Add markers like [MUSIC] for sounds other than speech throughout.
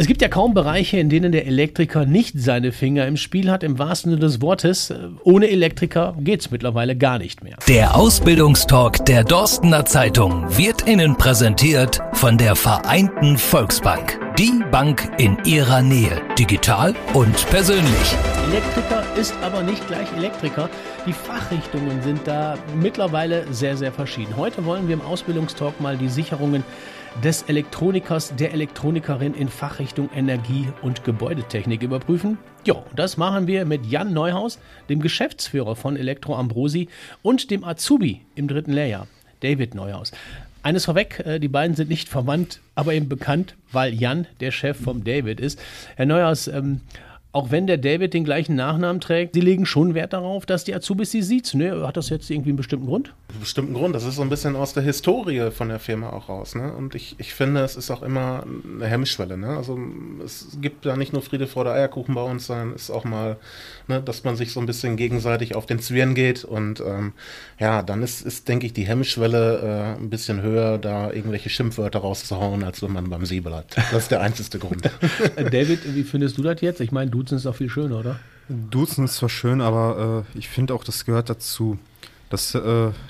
Es gibt ja kaum Bereiche, in denen der Elektriker nicht seine Finger im Spiel hat, im wahrsten Sinne des Wortes. Ohne Elektriker geht's mittlerweile gar nicht mehr. Der Ausbildungstalk der Dorstener Zeitung wird Ihnen präsentiert von der Vereinten Volksbank. Die Bank in Ihrer Nähe, digital und persönlich. Elektriker ist aber nicht gleich Elektriker. Die Fachrichtungen sind da mittlerweile sehr, sehr verschieden. Heute wollen wir im Ausbildungstalk mal die Sicherungen des Elektronikers, der Elektronikerin in Fachrichtung Energie- und Gebäudetechnik überprüfen. Jo, das machen wir mit Jan Neuhaus, dem Geschäftsführer von Elektro Ambrosi und dem Azubi im dritten Lehrjahr, David Neuhaus. Eines vorweg, äh, die beiden sind nicht verwandt, aber eben bekannt, weil Jan der Chef vom David ist. Herr Neuhaus, ähm, auch wenn der David den gleichen Nachnamen trägt, Sie legen schon Wert darauf, dass die Azubis sie sieht. Ne? Hat das jetzt irgendwie einen bestimmten Grund? Einen bestimmten Grund. Das ist so ein bisschen aus der Historie von der Firma auch raus. Ne? Und ich, ich finde, es ist auch immer eine Hemmschwelle. Ne? Also es gibt da nicht nur Friede vor der Eierkuchen bei uns, sondern es ist auch mal, ne, dass man sich so ein bisschen gegenseitig auf den Zwirn geht. Und ähm, ja, dann ist, ist, denke ich, die Hemmschwelle äh, ein bisschen höher, da irgendwelche Schimpfwörter rauszuhauen, als wenn man beim Sie bleibt. Das ist der einzige Grund. [LAUGHS] David, wie findest du das jetzt? Ich meine, du Duzen ist auch viel schöner, oder? Duzen ist zwar schön, aber äh, ich finde auch, das gehört dazu, dass äh,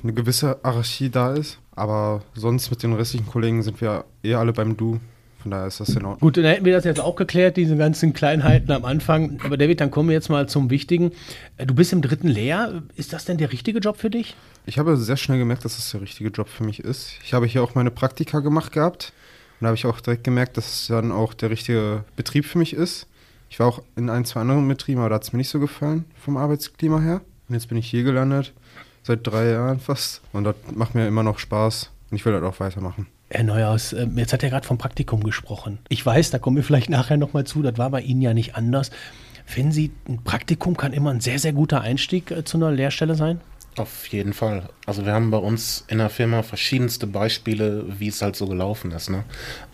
eine gewisse Archie da ist. Aber sonst mit den restlichen Kollegen sind wir eh alle beim Du. Von daher ist das in Ordnung. Gut, dann hätten wir das jetzt auch geklärt, diese ganzen Kleinheiten am Anfang. Aber David, dann kommen wir jetzt mal zum Wichtigen. Äh, du bist im dritten Lehr. Ist das denn der richtige Job für dich? Ich habe sehr schnell gemerkt, dass das der richtige Job für mich ist. Ich habe hier auch meine Praktika gemacht gehabt. Und da habe ich auch direkt gemerkt, dass es dann auch der richtige Betrieb für mich ist. Ich war auch in ein, zwei anderen Betrieben, aber da hat es mir nicht so gefallen vom Arbeitsklima her. Und jetzt bin ich hier gelandet, seit drei Jahren fast. Und das macht mir immer noch Spaß. Und ich will das auch weitermachen. Herr Neuhaus, ähm, jetzt hat er gerade vom Praktikum gesprochen. Ich weiß, da kommen wir vielleicht nachher nochmal zu, das war bei Ihnen ja nicht anders. Finden Sie, ein Praktikum kann immer ein sehr, sehr guter Einstieg äh, zu einer Lehrstelle sein? Auf jeden Fall. Also wir haben bei uns in der Firma verschiedenste Beispiele, wie es halt so gelaufen ist. Ne?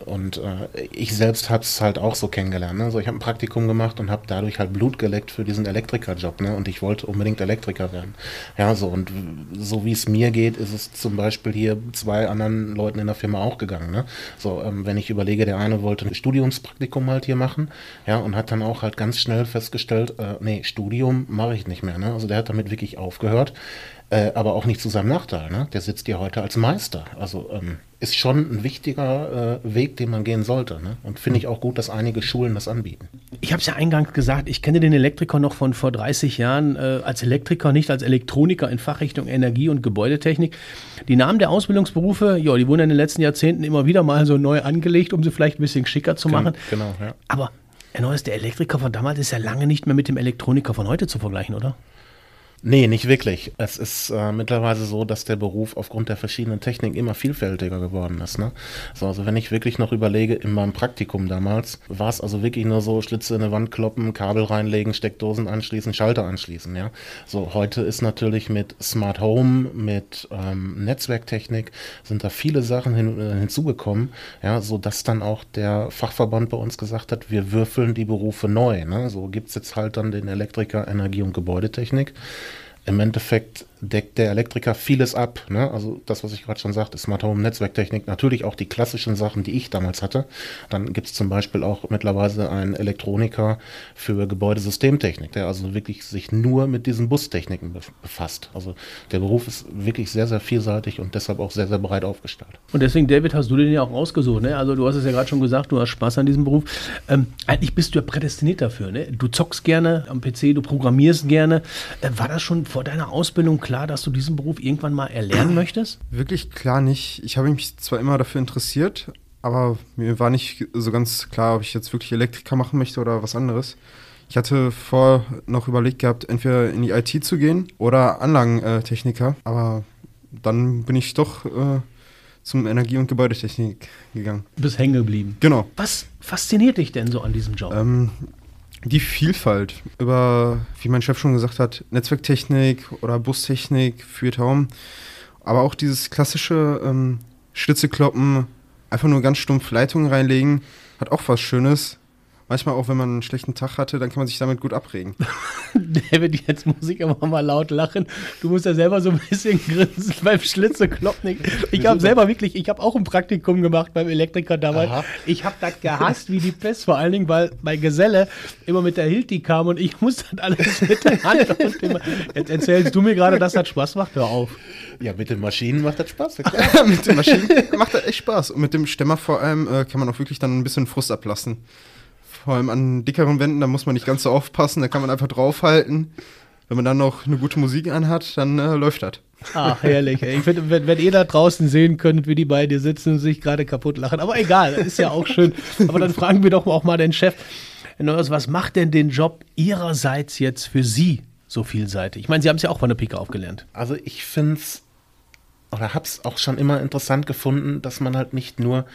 Und äh, ich selbst habe es halt auch so kennengelernt. Ne? Also ich habe ein Praktikum gemacht und habe dadurch halt Blut geleckt für diesen Elektrikerjob. Ne? Und ich wollte unbedingt Elektriker werden. Ja, so und so wie es mir geht, ist es zum Beispiel hier zwei anderen Leuten in der Firma auch gegangen. Ne? So, ähm, wenn ich überlege, der eine wollte ein Studiumspraktikum halt hier machen, ja, und hat dann auch halt ganz schnell festgestellt, äh, nee, Studium mache ich nicht mehr. Ne? Also der hat damit wirklich aufgehört äh, aber auch nicht zu seinem Nachteil. Ne? Der sitzt ja heute als Meister. Also ähm, ist schon ein wichtiger äh, Weg, den man gehen sollte. Ne? Und finde ich auch gut, dass einige Schulen das anbieten. Ich habe es ja eingangs gesagt, ich kenne den Elektriker noch von vor 30 Jahren äh, als Elektriker, nicht als Elektroniker in Fachrichtung Energie und Gebäudetechnik. Die Namen der Ausbildungsberufe, ja, die wurden in den letzten Jahrzehnten immer wieder mal so neu angelegt, um sie vielleicht ein bisschen schicker zu machen. Genau, ja. Aber Neues, der Elektriker von damals ist ja lange nicht mehr mit dem Elektroniker von heute zu vergleichen, oder? Nee, nicht wirklich. Es ist äh, mittlerweile so, dass der Beruf aufgrund der verschiedenen Techniken immer vielfältiger geworden ist. Ne? So, also wenn ich wirklich noch überlege, in meinem Praktikum damals, war es also wirklich nur so, Schlitze in eine Wand kloppen, Kabel reinlegen, Steckdosen anschließen, Schalter anschließen. Ja? So, heute ist natürlich mit Smart Home, mit ähm, Netzwerktechnik, sind da viele Sachen hin, äh, hinzugekommen, ja, sodass dann auch der Fachverband bei uns gesagt hat, wir würfeln die Berufe neu. Ne? So gibt es jetzt halt dann den Elektriker Energie- und Gebäudetechnik im Endeffekt deckt der Elektriker vieles ab. Ne? Also das, was ich gerade schon sagte, Smart Home, Netzwerktechnik, natürlich auch die klassischen Sachen, die ich damals hatte. Dann gibt es zum Beispiel auch mittlerweile einen Elektroniker für Gebäudesystemtechnik, der also wirklich sich nur mit diesen Bustechniken befasst. Also der Beruf ist wirklich sehr, sehr vielseitig und deshalb auch sehr, sehr breit aufgestellt. Und deswegen, David, hast du den ja auch rausgesucht. Ne? Also du hast es ja gerade schon gesagt, du hast Spaß an diesem Beruf. Ähm, eigentlich bist du ja prädestiniert dafür. Ne? Du zockst gerne am PC, du programmierst gerne. Äh, war das schon vor deiner Ausbildung klar? Klar, dass du diesen Beruf irgendwann mal erlernen [CLEARS THROAT] möchtest? Wirklich klar nicht. Ich habe mich zwar immer dafür interessiert, aber mir war nicht so ganz klar, ob ich jetzt wirklich Elektriker machen möchte oder was anderes. Ich hatte vor noch überlegt gehabt, entweder in die IT zu gehen oder Anlagentechniker, aber dann bin ich doch äh, zum Energie- und Gebäudetechnik gegangen. Du bist hängen geblieben. Genau. Was fasziniert dich denn so an diesem Job? Ähm, die Vielfalt über, wie mein Chef schon gesagt hat, Netzwerktechnik oder Bustechnik für Taum. Aber auch dieses klassische ähm, Schlitze kloppen, einfach nur ganz stumpf Leitungen reinlegen, hat auch was Schönes. Manchmal auch, wenn man einen schlechten Tag hatte, dann kann man sich damit gut abregen. [LAUGHS] David, jetzt muss ich aber mal laut lachen. Du musst ja selber so ein bisschen [LAUGHS] grinsen beim Schlitzeklopfen. Ich habe selber wirklich, ich habe auch ein Praktikum gemacht beim Elektriker damals. Aha. Ich habe das gehasst wie die Pest, vor allen Dingen, weil mein Geselle immer mit der Hilti kam und ich [LAUGHS] musste das alles mit der Hand und dem, Jetzt erzählst du mir gerade, dass das Spaß macht? Hör auf. Ja, mit den Maschinen macht das Spaß. mit den Maschinen macht das echt Spaß. Und mit dem Stämmer vor allem äh, kann man auch wirklich dann ein bisschen Frust ablassen. Vor allem an dickeren Wänden, da muss man nicht ganz so aufpassen, da kann man einfach draufhalten. Wenn man dann noch eine gute Musik anhat, dann äh, läuft das. Ach, herrlich. Ich finde, wenn, wenn, ihr da draußen sehen könnt, wie die beiden hier sitzen und sich gerade kaputt lachen. Aber egal, ist ja auch schön. Aber dann fragen wir doch auch mal den Chef. Was macht denn den Job Ihrerseits jetzt für Sie so vielseitig? Ich meine, Sie haben es ja auch von der Pike aufgelernt. Also ich finde es oder habe es auch schon immer interessant gefunden, dass man halt nicht nur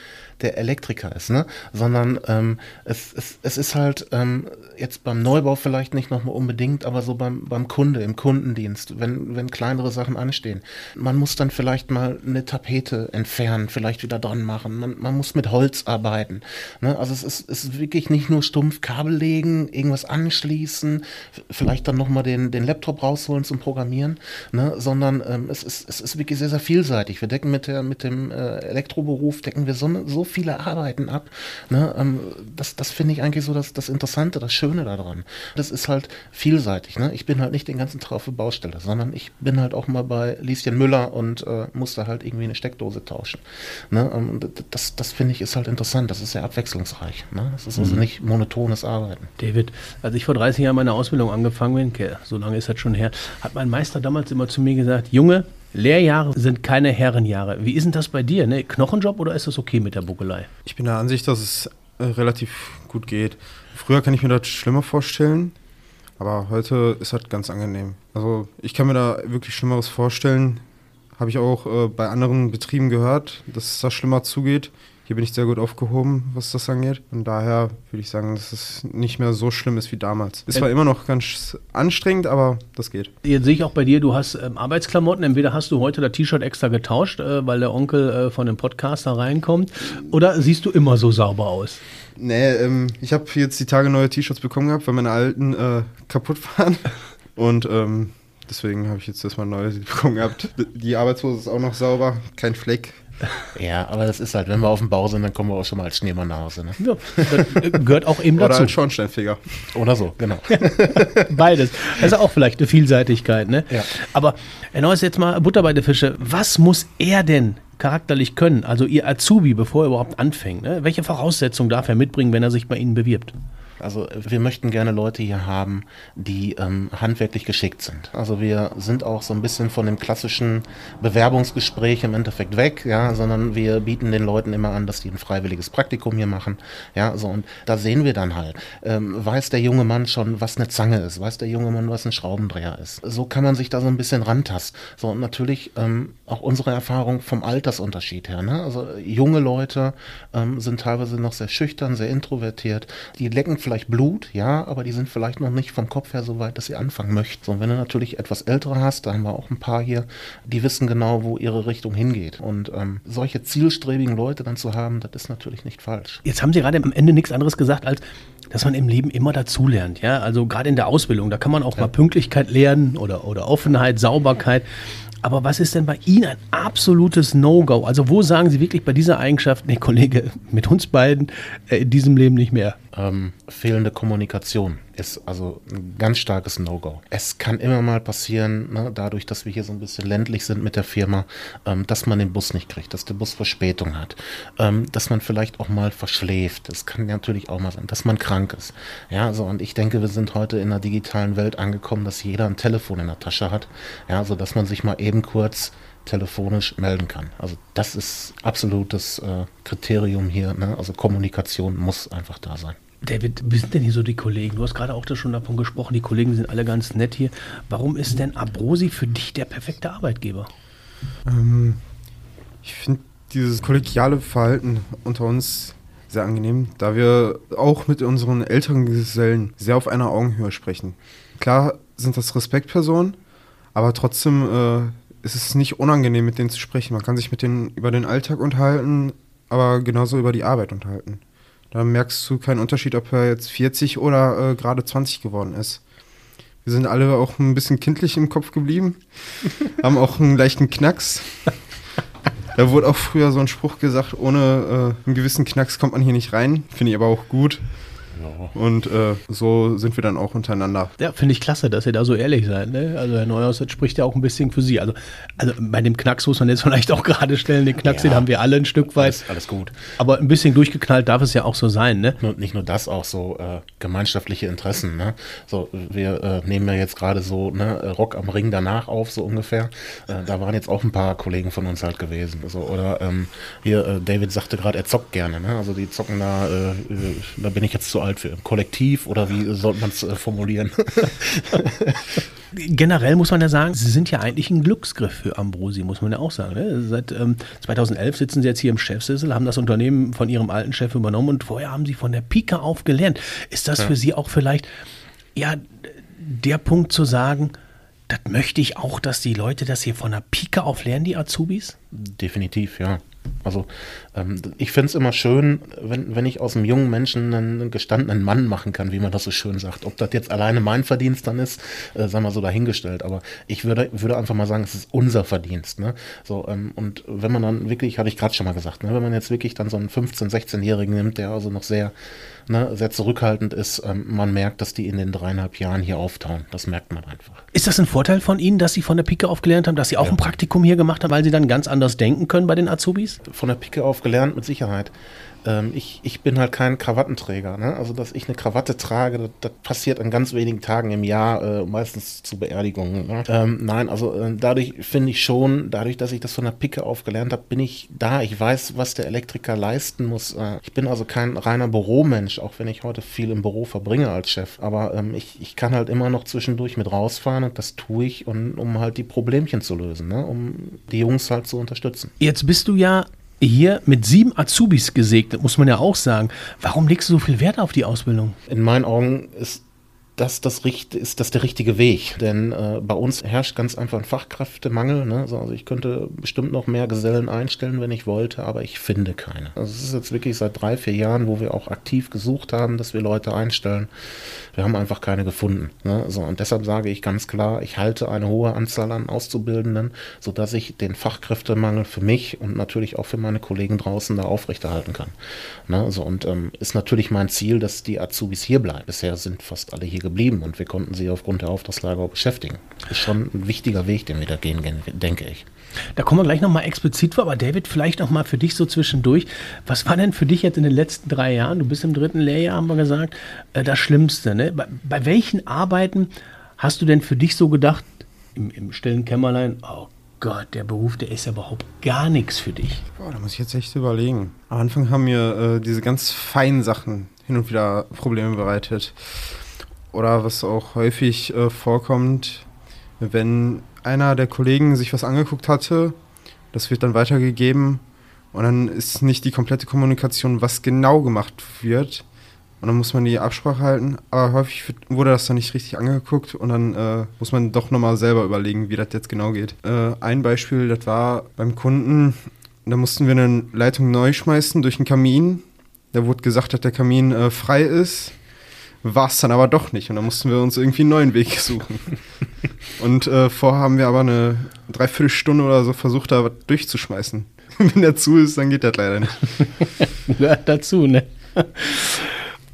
der Elektriker ist, ne? sondern ähm, es, es, es ist halt ähm, jetzt beim Neubau vielleicht nicht nochmal unbedingt, aber so beim, beim Kunde, im Kundendienst, wenn, wenn kleinere Sachen anstehen. Man muss dann vielleicht mal eine Tapete entfernen, vielleicht wieder dran machen. Man, man muss mit Holz arbeiten. Ne? Also es ist, es ist wirklich nicht nur stumpf Kabel legen, irgendwas anschließen, vielleicht dann nochmal den, den Laptop rausholen zum Programmieren, ne? sondern ähm, es, ist, es ist wirklich sehr, sehr vielseitig. Wir decken mit, der, mit dem äh, Elektroberuf, decken wir so, so viele Arbeiten ab. Ne? Ähm, das das finde ich eigentlich so das, das Interessante, das Schöne daran. Das ist halt vielseitig. Ne? Ich bin halt nicht den ganzen Tag auf der Baustelle, sondern ich bin halt auch mal bei Lieschen Müller und äh, musste halt irgendwie eine Steckdose tauschen. Ne? Ähm, das das finde ich ist halt interessant. Das ist sehr abwechslungsreich. Ne? Das ist also mhm. nicht monotones Arbeiten. David, als ich vor 30 Jahren meine Ausbildung angefangen bin, so lange ist das schon her, hat mein Meister damals immer zu mir gesagt, Junge, Lehrjahre sind keine Herrenjahre. Wie ist denn das bei dir? Ne? Knochenjob oder ist das okay mit der Buckelei? Ich bin der Ansicht, dass es äh, relativ gut geht. Früher kann ich mir das schlimmer vorstellen, aber heute ist das ganz angenehm. Also ich kann mir da wirklich Schlimmeres vorstellen. Habe ich auch äh, bei anderen Betrieben gehört, dass es da schlimmer zugeht. Hier bin ich sehr gut aufgehoben, was das angeht. Und daher würde ich sagen, dass es nicht mehr so schlimm ist wie damals. Ist zwar immer noch ganz anstrengend, aber das geht. Jetzt sehe ich auch bei dir, du hast ähm, Arbeitsklamotten. Entweder hast du heute das T-Shirt extra getauscht, äh, weil der Onkel äh, von dem Podcaster reinkommt, oder siehst du immer so sauber aus? Nee, ähm, ich habe jetzt die Tage neue T-Shirts bekommen gehabt, weil meine alten äh, kaputt [LAUGHS] waren. Und ähm, deswegen habe ich jetzt erstmal neue bekommen gehabt. [LAUGHS] Die Arbeitshose ist auch noch sauber, kein Fleck. Ja, aber das ist halt, wenn wir auf dem Bau sind, dann kommen wir auch schon mal als Schneemann nach Hause. Ne? Ja, das gehört auch eben dazu. Oder als Schornsteinfeger. Oder so, genau. [LAUGHS] Beides. Also auch vielleicht eine Vielseitigkeit, ne? Ja. Aber, Herr Neuss, jetzt mal Butter bei der Fische. Was muss er denn charakterlich können? Also Ihr Azubi, bevor er überhaupt anfängt. Ne? Welche Voraussetzungen darf er mitbringen, wenn er sich bei Ihnen bewirbt? Also wir möchten gerne Leute hier haben, die ähm, handwerklich geschickt sind. Also wir sind auch so ein bisschen von dem klassischen Bewerbungsgespräch im Endeffekt weg, ja, sondern wir bieten den Leuten immer an, dass die ein freiwilliges Praktikum hier machen. Ja, so und da sehen wir dann halt, ähm, weiß der junge Mann schon, was eine Zange ist, weiß der junge Mann, was ein Schraubendreher ist. So kann man sich da so ein bisschen rantasten. So und natürlich ähm, auch unsere Erfahrung vom Altersunterschied her. Ne? Also junge Leute ähm, sind teilweise noch sehr schüchtern, sehr introvertiert. Die lecken vielleicht Blut, ja, aber die sind vielleicht noch nicht vom Kopf her so weit, dass sie anfangen möchten. So, wenn du natürlich etwas ältere hast, da haben wir auch ein paar hier, die wissen genau, wo ihre Richtung hingeht. Und ähm, solche zielstrebigen Leute dann zu haben, das ist natürlich nicht falsch. Jetzt haben Sie gerade am Ende nichts anderes gesagt, als dass man im Leben immer dazulernt. Ja? Also gerade in der Ausbildung, da kann man auch ja. mal Pünktlichkeit lernen oder, oder Offenheit, Sauberkeit. Aber was ist denn bei Ihnen ein absolutes No-Go? Also wo sagen Sie wirklich bei dieser Eigenschaft, nee Kollege, mit uns beiden äh, in diesem Leben nicht mehr? Ähm, fehlende Kommunikation ist also ein ganz starkes No-Go. Es kann immer mal passieren, ne, dadurch, dass wir hier so ein bisschen ländlich sind mit der Firma, ähm, dass man den Bus nicht kriegt, dass der Bus Verspätung hat, ähm, dass man vielleicht auch mal verschläft. Das kann natürlich auch mal sein, dass man krank ist. Ja, so und ich denke, wir sind heute in einer digitalen Welt angekommen, dass jeder ein Telefon in der Tasche hat, ja, so dass man sich mal eben kurz telefonisch melden kann. Also das ist absolutes äh, Kriterium hier. Ne? Also Kommunikation muss einfach da sein. David, wie sind denn hier so die Kollegen? Du hast gerade auch schon davon gesprochen, die Kollegen sind alle ganz nett hier. Warum ist denn Abrosi für dich der perfekte Arbeitgeber? Ähm, ich finde dieses kollegiale Verhalten unter uns sehr angenehm, da wir auch mit unseren älteren Gesellen sehr auf einer Augenhöhe sprechen. Klar sind das Respektpersonen, aber trotzdem äh, ist es nicht unangenehm, mit denen zu sprechen. Man kann sich mit denen über den Alltag unterhalten, aber genauso über die Arbeit unterhalten. Da merkst du keinen Unterschied, ob er jetzt 40 oder äh, gerade 20 geworden ist. Wir sind alle auch ein bisschen kindlich im Kopf geblieben, [LAUGHS] haben auch einen leichten Knacks. Da wurde auch früher so ein Spruch gesagt, ohne äh, einen gewissen Knacks kommt man hier nicht rein. Finde ich aber auch gut. Und äh, so sind wir dann auch untereinander. Ja, finde ich klasse, dass ihr da so ehrlich seid. Ne? Also Herr Neuhaus, das spricht ja auch ein bisschen für Sie. Also, also bei dem Knacks muss man jetzt [LAUGHS] vielleicht auch gerade stellen. Den Knacks, ja, den haben wir alle ein Stück weit. Alles, alles, gut. Aber ein bisschen durchgeknallt darf es ja auch so sein. Ne? Nur, nicht nur das, auch so äh, gemeinschaftliche Interessen. Ne? So, wir äh, nehmen ja jetzt gerade so ne, Rock am Ring danach auf, so ungefähr. Äh, da waren jetzt auch ein paar Kollegen von uns halt gewesen. So, oder ähm, hier, äh, David sagte gerade, er zockt gerne. Ne? Also die zocken da, äh, da bin ich jetzt zu alt für. Kollektiv oder wie sollte man es äh, formulieren? [LAUGHS] Generell muss man ja sagen, Sie sind ja eigentlich ein Glücksgriff für Ambrosi, muss man ja auch sagen. Ne? Seit ähm, 2011 sitzen Sie jetzt hier im Chefsessel, haben das Unternehmen von Ihrem alten Chef übernommen und vorher haben Sie von der Pike auf gelernt. Ist das ja. für Sie auch vielleicht ja der Punkt zu sagen, das möchte ich auch, dass die Leute das hier von der Pike auf lernen, die Azubis? Definitiv, ja. Also ähm, ich finde es immer schön, wenn, wenn ich aus einem jungen Menschen einen gestandenen Mann machen kann, wie man das so schön sagt. Ob das jetzt alleine mein Verdienst dann ist, äh, sagen wir so dahingestellt. Aber ich würde, würde einfach mal sagen, es ist unser Verdienst. Ne? So, ähm, und wenn man dann wirklich, hatte ich gerade schon mal gesagt, ne, wenn man jetzt wirklich dann so einen 15-, 16-Jährigen nimmt, der also noch sehr ne, sehr zurückhaltend ist, ähm, man merkt, dass die in den dreieinhalb Jahren hier auftauen. Das merkt man einfach. Ist das ein Vorteil von Ihnen, dass Sie von der Pike auf gelernt haben, dass Sie auch ja. ein Praktikum hier gemacht haben, weil Sie dann ganz anders denken können bei den Azubis? Von der Pike auf gelernt, mit Sicherheit. Ähm, ich, ich bin halt kein Krawattenträger. Ne? Also, dass ich eine Krawatte trage, das, das passiert an ganz wenigen Tagen im Jahr, äh, meistens zu Beerdigungen. Ne? Ähm, nein, also äh, dadurch finde ich schon, dadurch, dass ich das von der Picke auf gelernt habe, bin ich da. Ich weiß, was der Elektriker leisten muss. Äh, ich bin also kein reiner Büromensch, auch wenn ich heute viel im Büro verbringe als Chef. Aber ähm, ich, ich kann halt immer noch zwischendurch mit rausfahren und das tue ich, und, um halt die Problemchen zu lösen, ne? um die Jungs halt zu unterstützen. Jetzt bist du ja hier mit sieben Azubis gesegnet, muss man ja auch sagen. Warum legst du so viel Wert auf die Ausbildung? In meinen Augen ist das, das ist das der richtige Weg. Denn äh, bei uns herrscht ganz einfach ein Fachkräftemangel. Ne? Also ich könnte bestimmt noch mehr Gesellen einstellen, wenn ich wollte, aber ich finde keine. Also es ist jetzt wirklich seit drei, vier Jahren, wo wir auch aktiv gesucht haben, dass wir Leute einstellen. Wir haben einfach keine gefunden. Ne? So, und deshalb sage ich ganz klar, ich halte eine hohe Anzahl an Auszubildenden, sodass ich den Fachkräftemangel für mich und natürlich auch für meine Kollegen draußen da aufrechterhalten kann. Ne? So, und ähm, ist natürlich mein Ziel, dass die Azubis hier bleiben. Bisher sind fast alle hier geblieben und wir konnten sie aufgrund der Auftragslage auch beschäftigen. Ist schon ein wichtiger Weg, den wir da gehen, denke ich. Da kommen wir gleich nochmal explizit vor, aber David, vielleicht nochmal für dich so zwischendurch. Was war denn für dich jetzt in den letzten drei Jahren, du bist im dritten Lehrjahr, haben wir gesagt, äh, das Schlimmste? Ne? Bei, bei, welchen Arbeiten hast du denn für dich so gedacht, im, im stillen Kämmerlein, oh Gott, der Beruf, der ist ja überhaupt gar nichts für dich? Boah, da muss ich jetzt echt überlegen. Am Anfang haben mir äh, diese ganz feinen Sachen hin und wieder Probleme bereitet. Oder was auch häufig äh, vorkommt, wenn einer der Kollegen sich was angeguckt hatte, das wird dann weitergegeben und dann ist nicht die komplette Kommunikation, was genau gemacht wird. Und dann muss man die Absprache halten, aber häufig wurde das dann nicht richtig angeguckt und dann äh, muss man doch nochmal selber überlegen, wie das jetzt genau geht. Äh, ein Beispiel, das war beim Kunden, da mussten wir eine Leitung neu schmeißen durch den Kamin. Da wurde gesagt, dass der Kamin äh, frei ist war es dann aber doch nicht. Und dann mussten wir uns irgendwie einen neuen Weg suchen. [LAUGHS] und äh, vorher haben wir aber eine Dreiviertelstunde oder so versucht, da was durchzuschmeißen. [LAUGHS] Wenn der zu ist, dann geht das leider nicht. [LAUGHS] Gehört dazu, ne?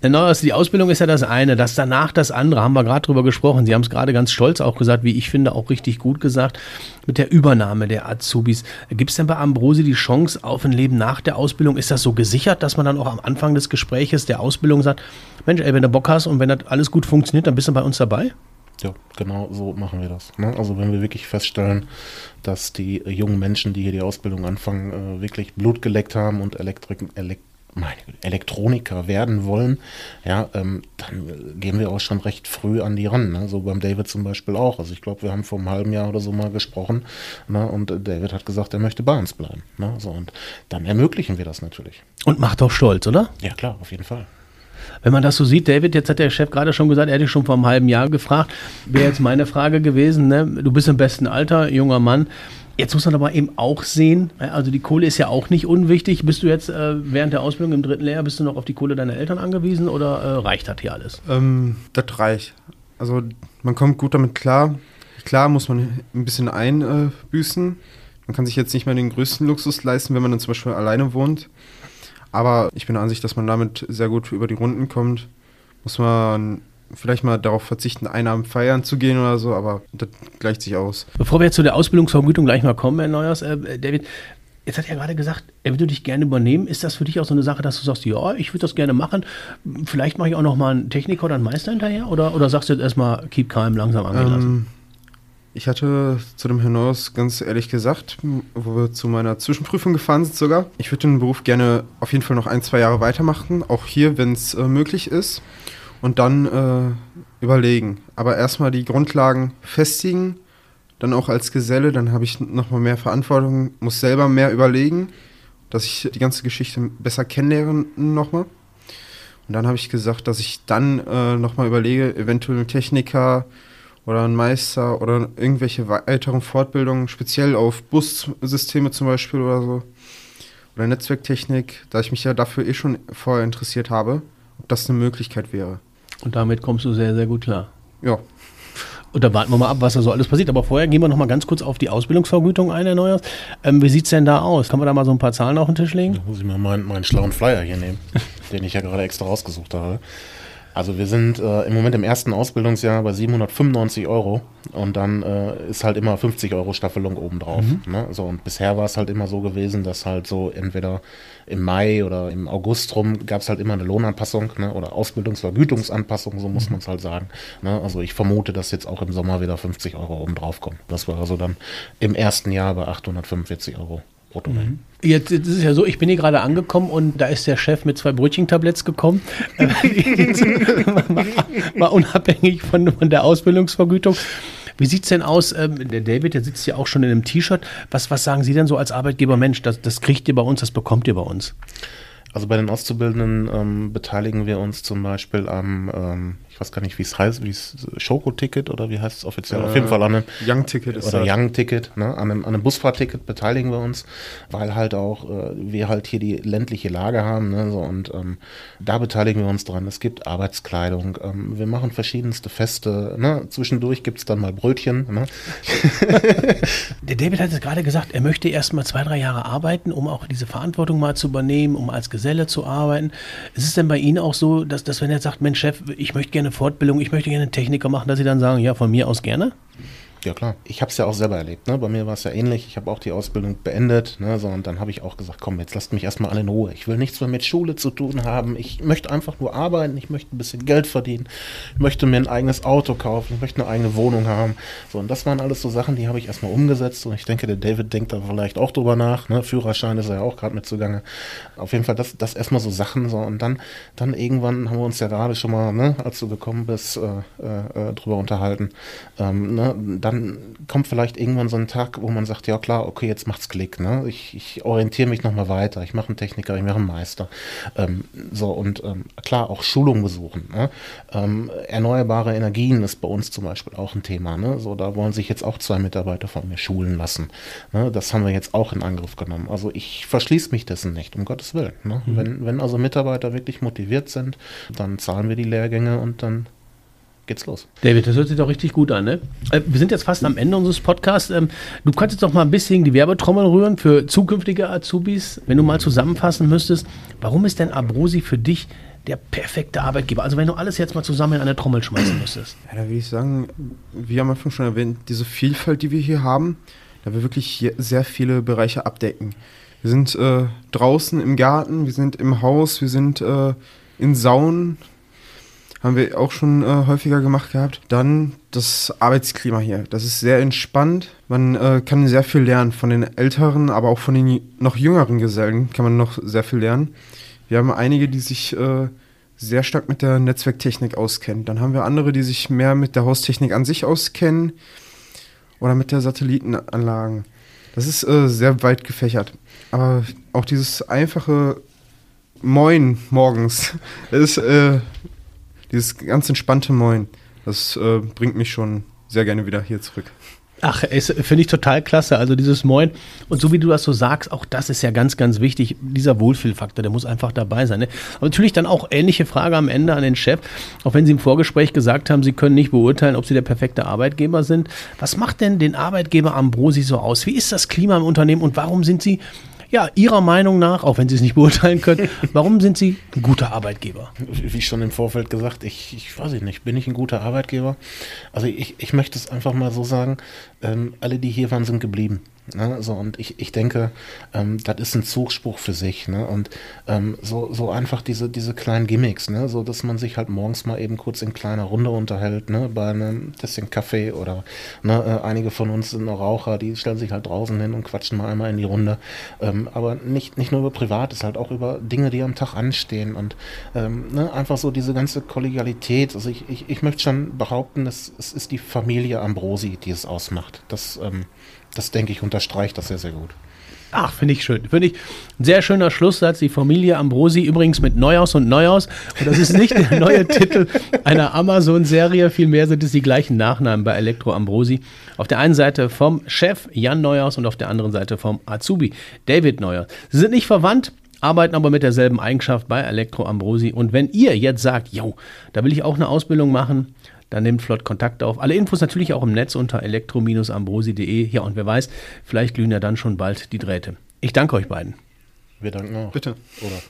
Genau, also die Ausbildung ist ja das eine, das danach das andere, haben wir gerade drüber gesprochen. Sie haben es gerade ganz stolz auch gesagt, wie ich finde, auch richtig gut gesagt, mit der Übernahme der Azubis. Gibt es denn bei Ambrosi die Chance auf ein Leben nach der Ausbildung? Ist das so gesichert, dass man dann auch am Anfang des Gespräches der Ausbildung sagt, Mensch, ey, wenn du Bock hast und wenn das alles gut funktioniert, dann bist du bei uns dabei? Ja, genau so machen wir das. Ne? Also wenn wir wirklich feststellen, dass die jungen Menschen, die hier die Ausbildung anfangen, äh, wirklich Blut geleckt haben und Elektrik, Elektrik meine Elektroniker werden wollen, ja, ähm, dann gehen wir auch schon recht früh an die ran. Ne? So beim David zum Beispiel auch. Also ich glaube, wir haben vor einem halben Jahr oder so mal gesprochen ne? und David hat gesagt, er möchte bei uns bleiben. Ne? So, und dann ermöglichen wir das natürlich. Und macht doch stolz, oder? Ja, klar, auf jeden Fall. Wenn man das so sieht, David, jetzt hat der Chef gerade schon gesagt, er hätte schon vor einem halben Jahr gefragt, wäre jetzt meine Frage gewesen, ne? du bist im besten Alter, junger Mann, Jetzt muss man aber eben auch sehen, also die Kohle ist ja auch nicht unwichtig. Bist du jetzt äh, während der Ausbildung im dritten Lehrjahr, bist du noch auf die Kohle deiner Eltern angewiesen oder äh, reicht das hier alles? Ähm, das reicht. Also man kommt gut damit klar. Klar muss man ein bisschen einbüßen. man kann sich jetzt nicht mehr den größten Luxus leisten, wenn man dann zum Beispiel alleine wohnt. Aber ich bin der Ansicht, dass man damit sehr gut über die Runden kommt. Muss man vielleicht mal darauf verzichten, Einnahmen feiern zu gehen oder so, aber das gleicht sich aus. Bevor wir jetzt zu der Ausbildungsvergütung gleich mal kommen, Herr Neuers, äh, David, Jetzt hat er gerade gesagt, er würde dich gerne übernehmen. Ist das für dich auch so eine Sache, dass du sagst, ja, ich würde das gerne machen. Vielleicht mache ich auch noch mal einen Techniker oder einen Meister hinterher? Oder, oder sagst du jetzt erstmal, keep calm, langsam angelassen? Ich hatte zu dem Neuers ganz ehrlich gesagt, wo wir zu meiner Zwischenprüfung gefahren sind sogar, ich würde den Beruf gerne auf jeden Fall noch ein, zwei Jahre weitermachen. Auch hier, wenn es äh, möglich ist und dann äh, überlegen. Aber erstmal die Grundlagen festigen, dann auch als Geselle, dann habe ich nochmal mehr Verantwortung, muss selber mehr überlegen, dass ich die ganze Geschichte besser kennenlerne nochmal. Und dann habe ich gesagt, dass ich dann äh, nochmal überlege, eventuell Techniker oder einen Meister oder irgendwelche weiteren Fortbildungen, speziell auf Bussysteme zum Beispiel oder so. Oder Netzwerktechnik, da ich mich ja dafür eh schon vorher interessiert habe, ob das eine Möglichkeit wäre. Und damit kommst du sehr, sehr gut klar. Ja. Und da warten wir mal ab, was da so alles passiert. Aber vorher gehen wir noch mal ganz kurz auf die Ausbildungsvergütung ein, Herr Neuers. Ähm, wie sieht es denn da aus? Kann man da mal so ein paar Zahlen auf den Tisch legen? Da muss ich mal meinen, meinen schlauen Flyer hier nehmen, [LAUGHS] den ich ja gerade extra rausgesucht habe. Also wir sind äh, im Moment im ersten Ausbildungsjahr bei 795 Euro und dann äh, ist halt immer 50 Euro Staffelung obendrauf. Mhm. Ne? So, und bisher war es halt immer so gewesen, dass halt so entweder im Mai oder im August rum gab es halt immer eine Lohnanpassung ne? oder Ausbildungsvergütungsanpassung, so muss mhm. man es halt sagen. Ne? Also ich vermute, dass jetzt auch im Sommer wieder 50 Euro obendrauf kommen. Das war also dann im ersten Jahr bei 845 Euro brutto. Mhm. Jetzt, jetzt ist es ja so, ich bin hier gerade angekommen und da ist der Chef mit zwei Brötchentabletts gekommen. [LAUGHS] mal, mal, unabhängig von, von der Ausbildungsvergütung. Wie sieht es denn aus? Ähm, der David, der sitzt ja auch schon in einem T-Shirt. Was, was sagen Sie denn so als Arbeitgeber? Mensch, das, das kriegt ihr bei uns, das bekommt ihr bei uns. Also bei den Auszubildenden ähm, beteiligen wir uns zum Beispiel am ähm, ich weiß gar nicht, wie es heißt, wie es Schoko-Ticket oder wie heißt es offiziell? Äh, Auf jeden Fall an einem Young-Ticket ist Oder Young-Ticket, ne? an, einem, an einem Busfahrticket beteiligen wir uns, weil halt auch äh, wir halt hier die ländliche Lage haben, ne? so, und ähm, da beteiligen wir uns dran. Es gibt Arbeitskleidung, ähm, wir machen verschiedenste Feste, ne? zwischendurch gibt es dann mal Brötchen. Ne? [LAUGHS] Der David hat es gerade gesagt, er möchte erst mal zwei, drei Jahre arbeiten, um auch diese Verantwortung mal zu übernehmen, um als Geselle zu arbeiten. Ist es denn bei Ihnen auch so, dass, dass wenn er sagt, Mensch Chef, ich möchte gerne gerne Fortbildung, ich möchte gerne Techniker machen, dass sie dann sagen, ja, von mir aus gerne? Ja klar, ich habe es ja auch selber erlebt. Ne? Bei mir war es ja ähnlich. Ich habe auch die Ausbildung beendet. Ne? So, und dann habe ich auch gesagt, komm, jetzt lasst mich erstmal alle in Ruhe. Ich will nichts mehr mit Schule zu tun haben. Ich möchte einfach nur arbeiten. Ich möchte ein bisschen Geld verdienen. Ich möchte mir ein eigenes Auto kaufen. Ich möchte eine eigene Wohnung haben. So, und das waren alles so Sachen, die habe ich erstmal umgesetzt. Und ich denke, der David denkt da vielleicht auch drüber nach. Ne? Führerschein ist ja auch gerade mit zugange. Auf jeden Fall, das, das erstmal so Sachen. So. Und dann, dann irgendwann haben wir uns ja gerade schon mal, ne, als du gekommen bist, äh, äh, drüber unterhalten. Ähm, ne? Dann kommt vielleicht irgendwann so ein Tag, wo man sagt, ja klar, okay, jetzt macht's Klick, ne? Ich, ich orientiere mich nochmal weiter, ich mache einen Techniker, ich mache einen Meister. Ähm, so und ähm, klar, auch Schulung besuchen. Ne? Ähm, erneuerbare Energien ist bei uns zum Beispiel auch ein Thema. Ne? So, da wollen sich jetzt auch zwei Mitarbeiter von mir schulen lassen. Ne? Das haben wir jetzt auch in Angriff genommen. Also ich verschließe mich dessen nicht, um Gottes Willen. Ne? Mhm. Wenn, wenn also Mitarbeiter wirklich motiviert sind, dann zahlen wir die Lehrgänge und dann geht's los. David, das hört sich doch richtig gut an, ne? Äh, wir sind jetzt fast am Ende unseres Podcasts. Ähm, du könntest doch mal ein bisschen die Werbetrommel rühren für zukünftige Azubis, wenn du mal zusammenfassen müsstest. Warum ist denn Abrosi für dich der perfekte Arbeitgeber? Also wenn du alles jetzt mal zusammen in eine Trommel schmeißen müsstest. Ja, da würde ich sagen, wie am Anfang schon erwähnt, diese Vielfalt, die wir hier haben, da wir wirklich sehr viele Bereiche abdecken. Wir sind äh, draußen im Garten, wir sind im Haus, wir sind äh, in Saunen, haben wir auch schon äh, häufiger gemacht gehabt. Dann das Arbeitsklima hier. Das ist sehr entspannt. Man äh, kann sehr viel lernen von den älteren, aber auch von den noch jüngeren Gesellen kann man noch sehr viel lernen. Wir haben einige, die sich äh, sehr stark mit der Netzwerktechnik auskennen. Dann haben wir andere, die sich mehr mit der Haustechnik an sich auskennen oder mit der Satellitenanlagen. Das ist äh, sehr weit gefächert. Aber auch dieses einfache Moin morgens. [LAUGHS] Ist, äh, dieses ganz entspannte Moin. Das äh, bringt mich schon sehr gerne wieder hier zurück. Ach, finde ich total klasse. Also dieses Moin. Und so wie du das so sagst, auch das ist ja ganz, ganz wichtig. Dieser Wohlfühlfaktor, der muss einfach dabei sein. Ne? Aber natürlich dann auch ähnliche Frage am Ende an den Chef. Auch wenn Sie im Vorgespräch gesagt haben, Sie können nicht beurteilen, ob Sie der perfekte Arbeitgeber sind. Was macht denn den Arbeitgeber Ambrosi so aus? Wie ist das Klima im Unternehmen und warum sind Sie ja, Ihrer Meinung nach, auch wenn Sie es nicht beurteilen können, [LAUGHS] warum sind Sie ein guter Arbeitgeber? Wie schon im Vorfeld gesagt, ich, ich weiß nicht, bin ich ein guter Arbeitgeber? Also ich, ich möchte es einfach mal so sagen, ähm, alle, die hier waren, sind geblieben. Ne? So, und ich, ich denke, ähm, das ist ein Zugspruch für sich. Ne? Und ähm, so, so einfach diese, diese kleinen Gimmicks, ne? so dass man sich halt morgens mal eben kurz in kleiner Runde unterhält, ne? bei einem bisschen Kaffee oder ne? Äh, einige von uns sind noch Raucher, die stellen sich halt draußen hin und quatschen mal einmal in die Runde. Ähm, aber nicht, nicht nur über Privates, halt auch über Dinge, die am Tag anstehen und ähm, ne? einfach so diese ganze Kollegialität. Also ich, ich, ich möchte schon behaupten, es, es ist die Familie Ambrosi, die es ausmacht. Das ähm, das denke ich unterstreicht das sehr, sehr gut. Ach, finde ich schön. Finde ich ein sehr schöner Schlusssatz. Die Familie Ambrosi übrigens mit Neuhaus und Neuhaus. Und das ist nicht der neue [LAUGHS] Titel einer Amazon-Serie. Vielmehr sind es die gleichen Nachnamen bei Elektro Ambrosi. Auf der einen Seite vom Chef Jan Neuhaus und auf der anderen Seite vom Azubi David Neuhaus. Sie sind nicht verwandt, arbeiten aber mit derselben Eigenschaft bei Elektro Ambrosi. Und wenn ihr jetzt sagt, yo, da will ich auch eine Ausbildung machen, dann nehmt flott Kontakt auf. Alle Infos natürlich auch im Netz unter elektro-ambrosi.de. Ja, und wer weiß, vielleicht glühen ja dann schon bald die Drähte. Ich danke euch beiden. Wir danken auch. Bitte. Oder?